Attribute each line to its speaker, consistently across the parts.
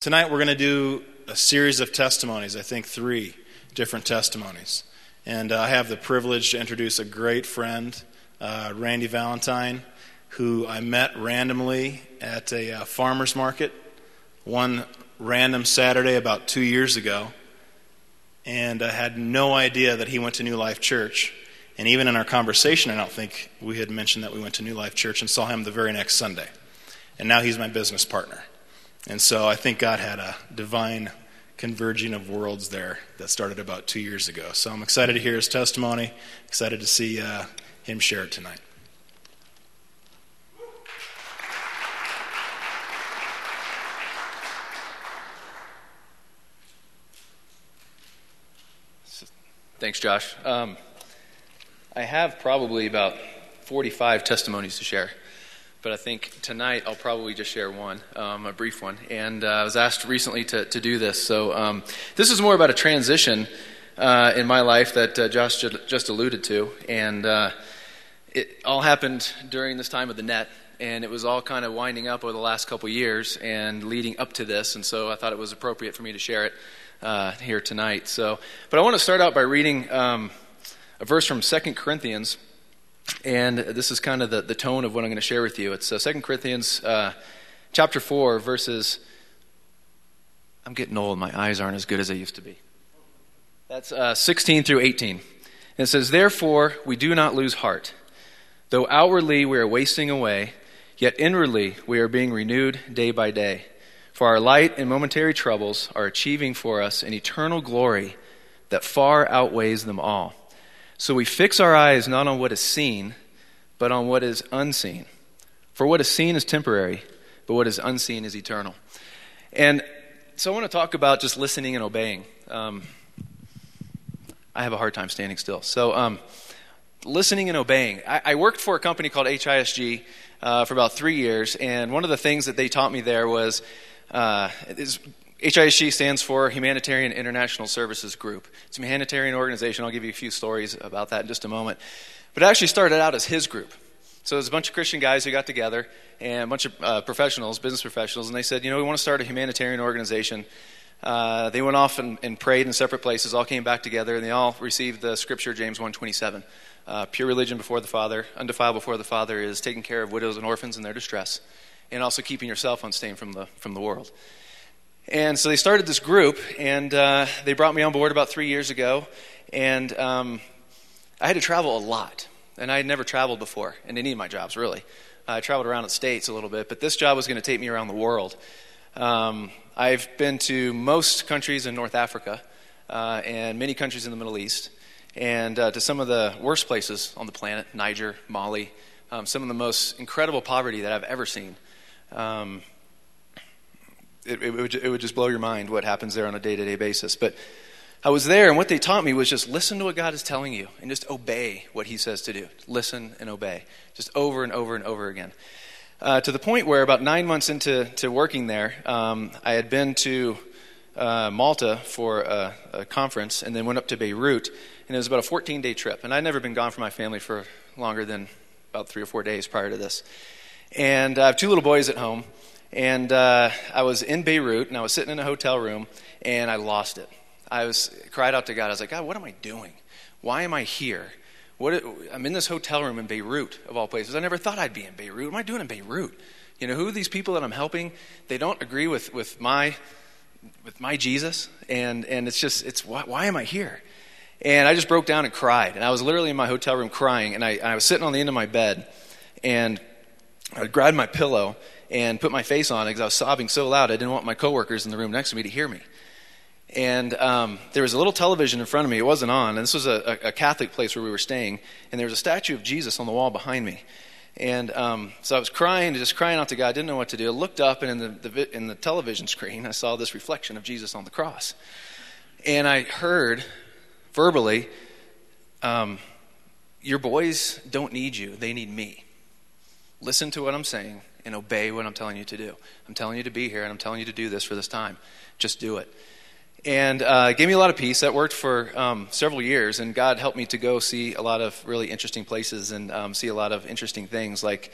Speaker 1: Tonight we're going to do a series of testimonies, I think three different testimonies. And uh, I have the privilege to introduce a great friend, uh, Randy Valentine, who I met randomly at a uh, farmer's market one random Saturday about two years ago. And I had no idea that he went to New Life Church. And even in our conversation, I don't think we had mentioned that we went to New Life Church and saw him the very next Sunday. And now he's my business partner. And so I think God had a divine converging of worlds there that started about two years ago. So I'm excited to hear his testimony, excited to see uh, him share it tonight.
Speaker 2: Thanks, Josh. Um, I have probably about 45 testimonies to share but I think tonight I'll probably just share one, um, a brief one. And uh, I was asked recently to, to do this. So um, this is more about a transition uh, in my life that uh, Josh just alluded to. And uh, it all happened during this time of the net. And it was all kind of winding up over the last couple years and leading up to this. And so I thought it was appropriate for me to share it uh, here tonight. So, but I want to start out by reading um, a verse from Second Corinthians and this is kind of the, the tone of what I'm going to share with you. It's uh, 2 Corinthians uh, chapter 4, verses. I'm getting old. My eyes aren't as good as they used to be. That's uh, 16 through 18. And it says, Therefore, we do not lose heart. Though outwardly we are wasting away, yet inwardly we are being renewed day by day. For our light and momentary troubles are achieving for us an eternal glory that far outweighs them all. So we fix our eyes not on what is seen, but on what is unseen. For what is seen is temporary, but what is unseen is eternal. And so I want to talk about just listening and obeying. Um, I have a hard time standing still. So, um, listening and obeying. I, I, worked for a company called HISG uh, for about three years, and one of the things that they taught me there was uh, is HISG stands for Humanitarian International Services Group. It's a humanitarian organization. I'll give you a few stories about that in just a moment. But it actually started out as his group. So there's a bunch of Christian guys who got together and a bunch of uh, professionals, business professionals, and they said, you know, we want to start a humanitarian organization. Uh, they went off and, and, prayed in separate places, all came back together, and they all received the scripture, James 1.27. Uh, pure religion before the Father, undefiled before the Father, is taking care of widows and orphans in their distress, and also keeping yourself unstained from the, from the world. And so they started this group, and uh, they brought me on board about three years ago. And um, I had to travel a lot, and I had never traveled before in any of my jobs, really. I traveled around the States a little bit, but this job was going to take me around the world. Um, I've been to most countries in North Africa uh, and many countries in the Middle East, and uh, to some of the worst places on the planet Niger, Mali, um, some of the most incredible poverty that I've ever seen. It, it, would, it would just blow your mind what happens there on a day to day basis. But I was there, and what they taught me was just listen to what God is telling you and just obey what He says to do. Listen and obey, just over and over and over again. Uh, to the point where, about nine months into to working there, um, I had been to uh, Malta for a, a, conference and then went up to Beirut, and it was about a 14 day trip. And I'd never been gone from my family for longer than about three or four days prior to this. And I have two little boys at home. And uh, I was in Beirut, and I was sitting in a hotel room, and I lost it. I was cried out to God. I was like, God, what am I doing? Why am I here? What, I'm in this hotel room in Beirut, of all places. I never thought I'd be in Beirut. What am I doing in Beirut? You know, who are these people that I'm helping? They don't agree with, with my with my Jesus, and and it's just it's why, why am I here? And I just broke down and cried, and I was literally in my hotel room crying, and I, I was sitting on the end of my bed, and I grabbed my pillow and put my face on it because I was sobbing so loud I didn't want my coworkers in the room next to me to hear me. And um, there was a little television in front of me. It wasn't on. And this was a, a, Catholic place where we were staying. And there was a statue of Jesus on the wall behind me. And um, so I was crying, just crying out to God. I Didn't know what to do. I looked up, and in the, the, in the television screen, I saw this reflection of Jesus on the cross. And I heard verbally, um, Your boys don't need you, they need me. Listen to what I'm saying and obey what I'm telling you to do. I'm telling you to be here, and I'm telling you to do this for this time. Just do it. And uh, gave me a lot of peace. That worked for um, several years, and God helped me to go see a lot of really interesting places and um, see a lot of interesting things, like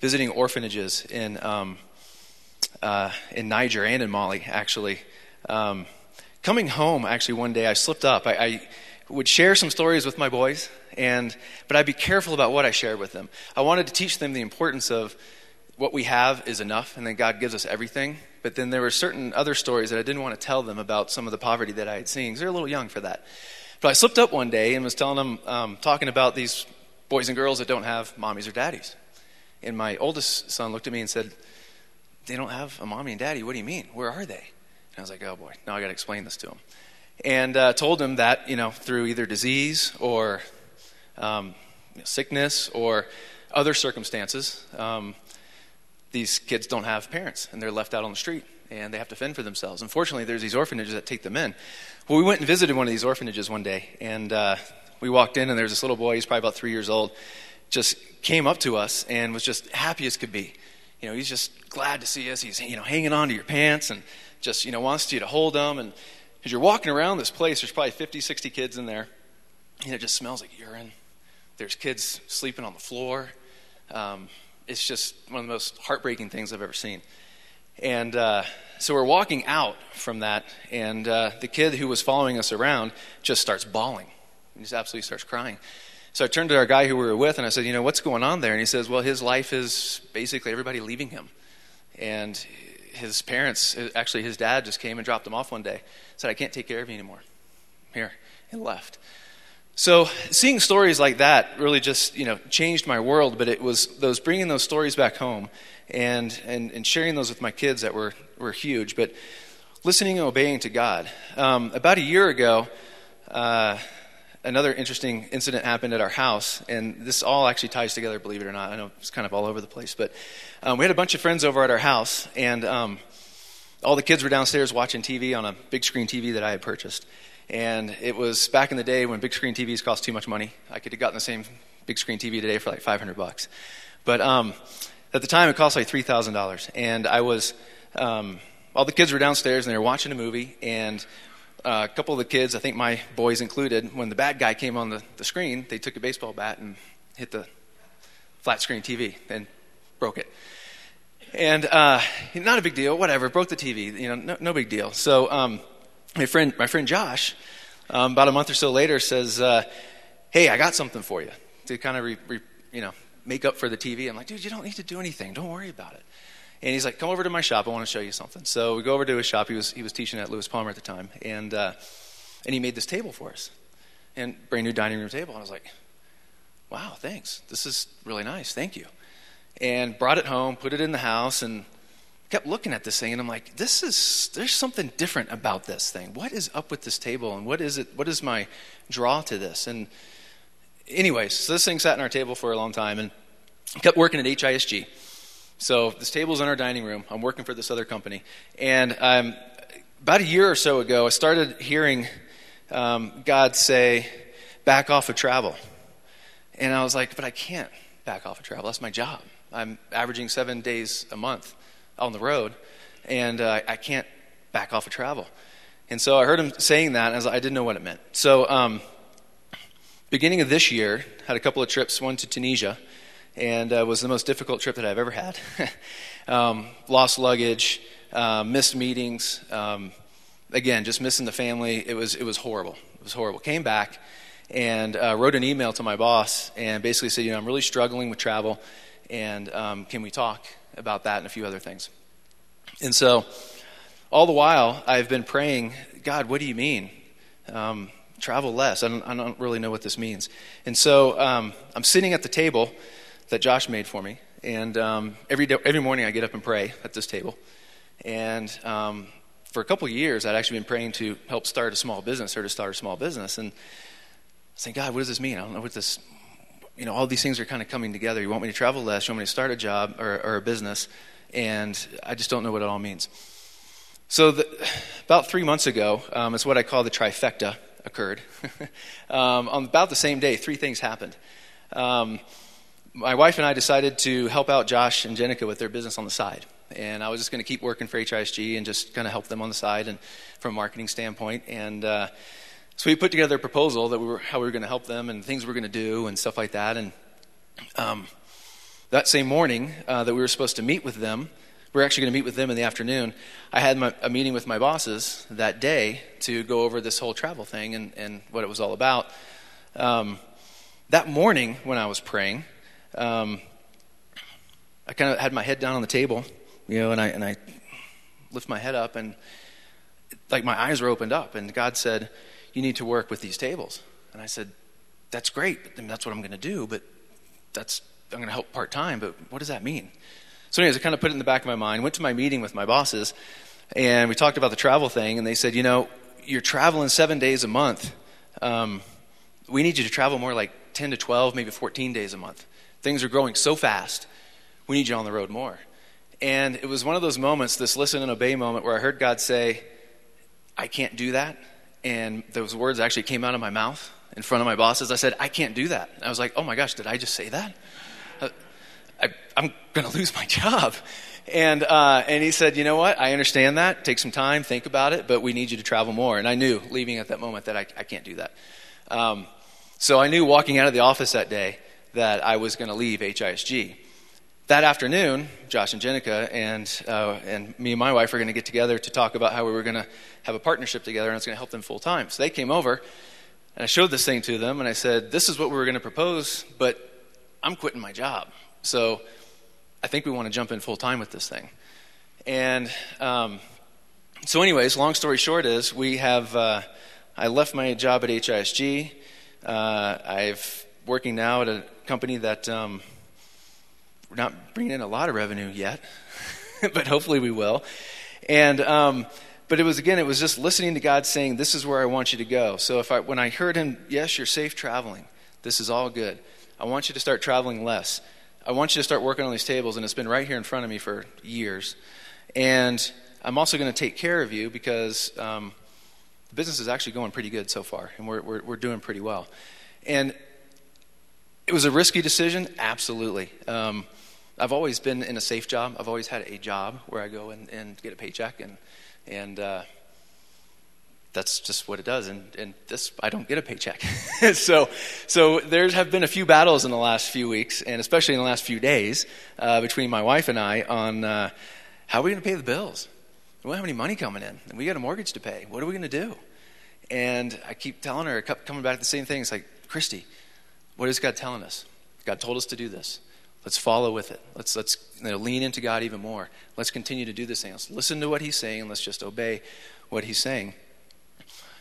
Speaker 2: visiting orphanages in um, uh, in Niger and in Mali, actually. Um, coming home, actually, one day I slipped up. I, I, would share some stories with my boys, and but I'd be careful about what I shared with them. I wanted to teach them the importance of what we have is enough, and then God gives us everything. But then there were certain other stories that I didn't want to tell them about some of the poverty that I had seen, because they're a little young for that. But I slipped up one day and was telling them, um, talking about these boys and girls that don't have mommies or daddies. And my oldest son looked at me and said, They don't have a mommy and daddy. What do you mean? Where are they? And I was like, Oh boy, now I got to explain this to him. And uh, told him that, you know, through either disease or um, sickness or other circumstances, um, these kids don't have parents and they're left out on the street and they have to fend for themselves. Unfortunately, there's these orphanages that take them in. Well, we went and visited one of these orphanages one day, and uh, we walked in, and there's this little boy, he's probably about three years old, just came up to us and was just happy as could be. You know, he's just glad to see us. He's, you know, hanging on to your pants and just, you know, wants you to hold him. And as you're walking around this place, there's probably 50, 60 kids in there, and it just smells like urine. There's kids sleeping on the floor. Um, it's just one of the most heartbreaking things I've ever seen. And uh, so we're walking out from that, and uh, the kid who was following us around just starts bawling. He just absolutely starts crying. So I turned to our guy who we were with, and I said, You know, what's going on there? And he says, Well, his life is basically everybody leaving him. And his parents, actually, his dad just came and dropped him off one day, said, I can't take care of you anymore. Here, and left. So seeing stories like that really just you know changed my world. But it was those bringing those stories back home and and, and sharing those with my kids that were were huge. But listening and obeying to God. Um, about a year ago. Uh, another interesting incident happened at our house, and this all actually ties together, believe it or not. I know it's kind of all over the place, but um, we had a bunch of friends over at our house, and um, all the kids were downstairs watching TV on a big screen TV that I had purchased. And it was back in the day when big screen TVs cost too much money. I could have gotten the same big screen TV today for like 500 bucks. But um, at the time, it cost like $3,000. And I was, um, all the kids were downstairs and they were watching a movie. And uh, a couple of the kids, I think my boys included, when the bad guy came on the, the screen, they took a baseball bat and hit the flat screen TV and broke it. And uh, not a big deal, whatever, broke the TV, you know, no, no big deal. So, um, my friend, my friend Josh, um, about a month or so later, says, uh, "Hey, I got something for you to kind of, re, re, you know, make up for the TV." I'm like, "Dude, you don't need to do anything. Don't worry about it." And he's like, "Come over to my shop. I want to show you something." So we go over to his shop. He was he was teaching at Lewis Palmer at the time, and uh, and he made this table for us, and brand new dining room table. And I was like, "Wow, thanks. This is really nice. Thank you." And brought it home, put it in the house, and kept looking at this thing and I'm like, this is, there's something different about this thing. What is up with this table and what is it, what is my draw to this? And anyways, so this thing sat on our table for a long time and kept working at HISG. So this table's in our dining room. I'm working for this other company. And um, about a year or so ago, I started hearing um, God say, back off of travel. And I was like, but I can't back off of travel. That's my job. I'm averaging seven days a month on the road, and uh, I can't back off of travel. And so I heard him saying that, and I, didn't know what it meant. So, um, beginning of this year, had a couple of trips. One to Tunisia, and uh, was the most difficult trip that I've ever had. um, lost luggage, uh, missed meetings. Um, again, just missing the family. It was it was horrible. It was horrible. Came back and uh, wrote an email to my boss and basically said, you know, I'm really struggling with travel, and um, can we talk? about that and a few other things. And so, all the while, I've been praying, God, what do you mean? Um, travel less. I don't, I don't, really know what this means. And so, um, I'm sitting at the table that Josh made for me. And um, every, day, every morning, I get up and pray at this table. And um, for a couple years, I'd actually been praying to help start a small business or to start a small business. And saying, God, what does this mean? I don't know what this you know, all these things are kind of coming together. You want me to travel less, you want me to start a job or, or a business, and I just don't know what it all means. So, the, about three months ago, um, it's what I call the trifecta occurred. um, on about the same day, three things happened. Um, my wife and I decided to help out Josh and Jenica with their business on the side. And I was just going to keep working for HISG and just kind of help them on the side and from a marketing standpoint. And uh, so we put together a proposal that we were how we were going to help them and things we were going to do and stuff like that. And um, that same morning uh, that we were supposed to meet with them, we are actually going to meet with them in the afternoon. I had my, a meeting with my bosses that day to go over this whole travel thing and, and what it was all about. Um, that morning, when I was praying, um, I kind of had my head down on the table, you know, and I, and I lift my head up, and like my eyes were opened up, and God said, You need to work with these tables. And I said, That's great. That's what I'm going to do, but that's, I'm going to help part time, but what does that mean? So, anyways, I kind of put it in the back of my mind, went to my meeting with my bosses, and we talked about the travel thing, and they said, You know, you're traveling seven days a month. Um, we need you to travel more like 10 to 12, maybe 14 days a month. Things are growing so fast. We need you on the road more. And it was one of those moments, this listen and obey moment, where I heard God say, I can't do that. And those words actually came out of my mouth in front of my bosses. I said, I can't do that. I was like, oh my gosh, did I just say that? Uh, I, am going to lose my job. And, uh, and he said, you know what? I understand that. Take some time, think about it, but we need you to travel more. And I knew, leaving at that moment, that I, I can't do that. Um, so I knew walking out of the office that day that I was going to leave HISG. That afternoon, Josh and Jenica and, uh, and me and my wife were going to get together to talk about how we were going to have a partnership together and it's going to help them full time. So they came over and I showed this thing to them and I said, This is what we were going to propose, but I'm quitting my job. So I think we want to jump in full time with this thing. And um, so, anyways, long story short is we have, uh, I left my job at HISG. Uh, I've working now at a company that um, we're not bringing in a lot of revenue yet, but hopefully we will. And um, but it was again, it was just listening to God saying, "This is where I want you to go." So if I, when I heard Him, yes, you're safe traveling. This is all good. I want you to start traveling less. I want you to start working on these tables, and it's been right here in front of me for years. And I'm also going to take care of you because um, the business is actually going pretty good so far, and we're, we're, we're doing pretty well. And it was a risky decision, absolutely. Um, I've always been in a safe job. I've always had a job where I go and, and get a paycheck, and and uh, that's just what it does. And and this, I don't get a paycheck. so so there have been a few battles in the last few weeks, and especially in the last few days, uh, between my wife and I on uh, how are we going to pay the bills. We don't have any money coming in, and we got a mortgage to pay. What are we going to do? And I keep telling her, coming back to the same thing. It's like, Christy, what is God telling us? God told us to do this. Let's follow with it. Let's, let's you know, lean into God even more. Let's continue to do this thing. Let's listen to what He's saying and let's just obey what He's saying.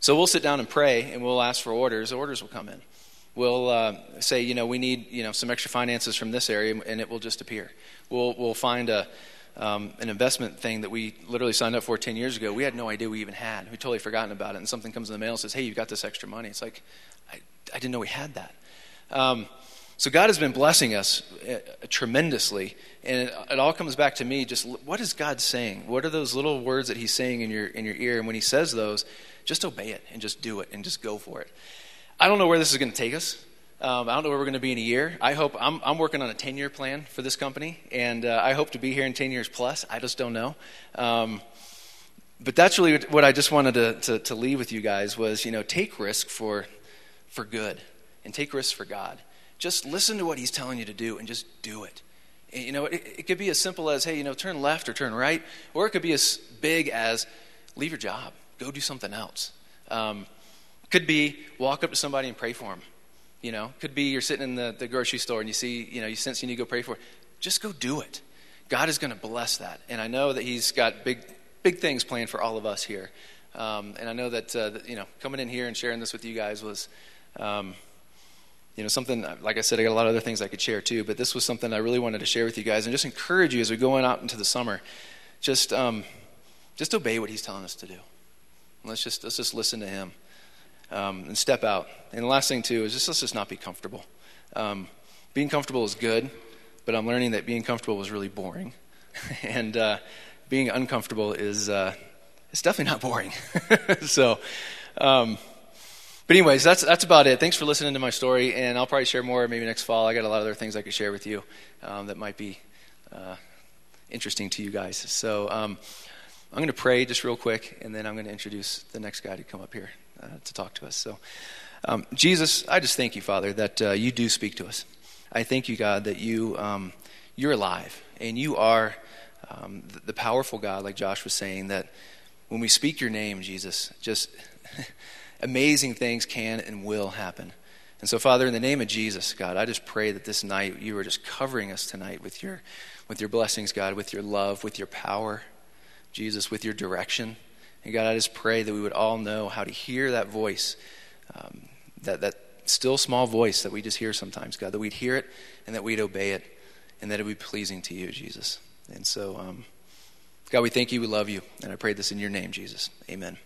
Speaker 2: So we'll sit down and pray and we'll ask for orders. Orders will come in. We'll uh, say, you know, we need you know some extra finances from this area, and it will just appear. We'll we'll find a um, an investment thing that we literally signed up for 10 years ago. We had no idea we even had. We totally forgotten about it. And something comes in the mail and says, hey, you've got this extra money. It's like, I, I didn't know we had that. Um, so God has been blessing us uh, tremendously. And it, it all comes back to me just what is God saying? What are those little words that He's saying in your, in your ear? And when He says those, just obey it and just do it and just go for it. I don't know where this is going to take us. Um, I don't know where we're going to be in a year. I hope I'm, I'm working on a 10 year plan for this company, and uh, I hope to be here in 10 years plus. I just don't know. Um, but that's really what I just wanted to, to, to, leave with you guys was, you know, take risk for, for good and take risks for God. Just listen to what He's telling you to do and just do it. You know, it, it could be as simple as, hey, you know, turn left or turn right, or it could be as big as leave your job, go do something else. Um, could be walk up to somebody and pray for them you know, could be you're sitting in the, the grocery store and you see, you know, you sense you need to go pray for it. Just go do it. God is going to bless that. And I know that He's got big, big things planned for all of us here. Um, and I know that, uh, that, you know, coming in here and sharing this with you guys was, um, you know, something, like I said, I got a lot of other things I could share too, but this was something I really wanted to share with you guys and just encourage you as we're going out into the summer. Just, um, just obey what He's telling us to do. Let's just, let's just listen to Him um, and step out. And the last thing, too, is just let's just not be comfortable. Um, being comfortable is good, but I'm learning that being comfortable is really boring. and uh, being uncomfortable is uh, it's definitely not boring. so, um, but anyways, that's that's about it. Thanks for listening to my story, and I'll probably share more maybe next fall. I got a lot of other things I could share with you um, that might be uh, interesting to you guys. So um, I'm going to pray just real quick, and then I'm going to introduce the next guy to come up here uh, to talk to us. So, um, Jesus, I just thank you, Father, that uh, you do speak to us. I thank you, God, that you um, you're alive and you are um, the, the powerful God, like Josh was saying, that when we speak your name, Jesus, just amazing things can and will happen. And so, Father, in the name of Jesus, God, I just pray that this night you are just covering us tonight with your, with your blessings, God, with your love, with your power, Jesus, with your direction. And God, I just pray that we would all know how to hear that voice, um, that, that still small voice that we just hear sometimes, God, that we'd hear it and that we'd obey it and that it would be pleasing to you, Jesus. And so, um, God, we thank you, we love you, and I pray this in your name, Jesus. Amen.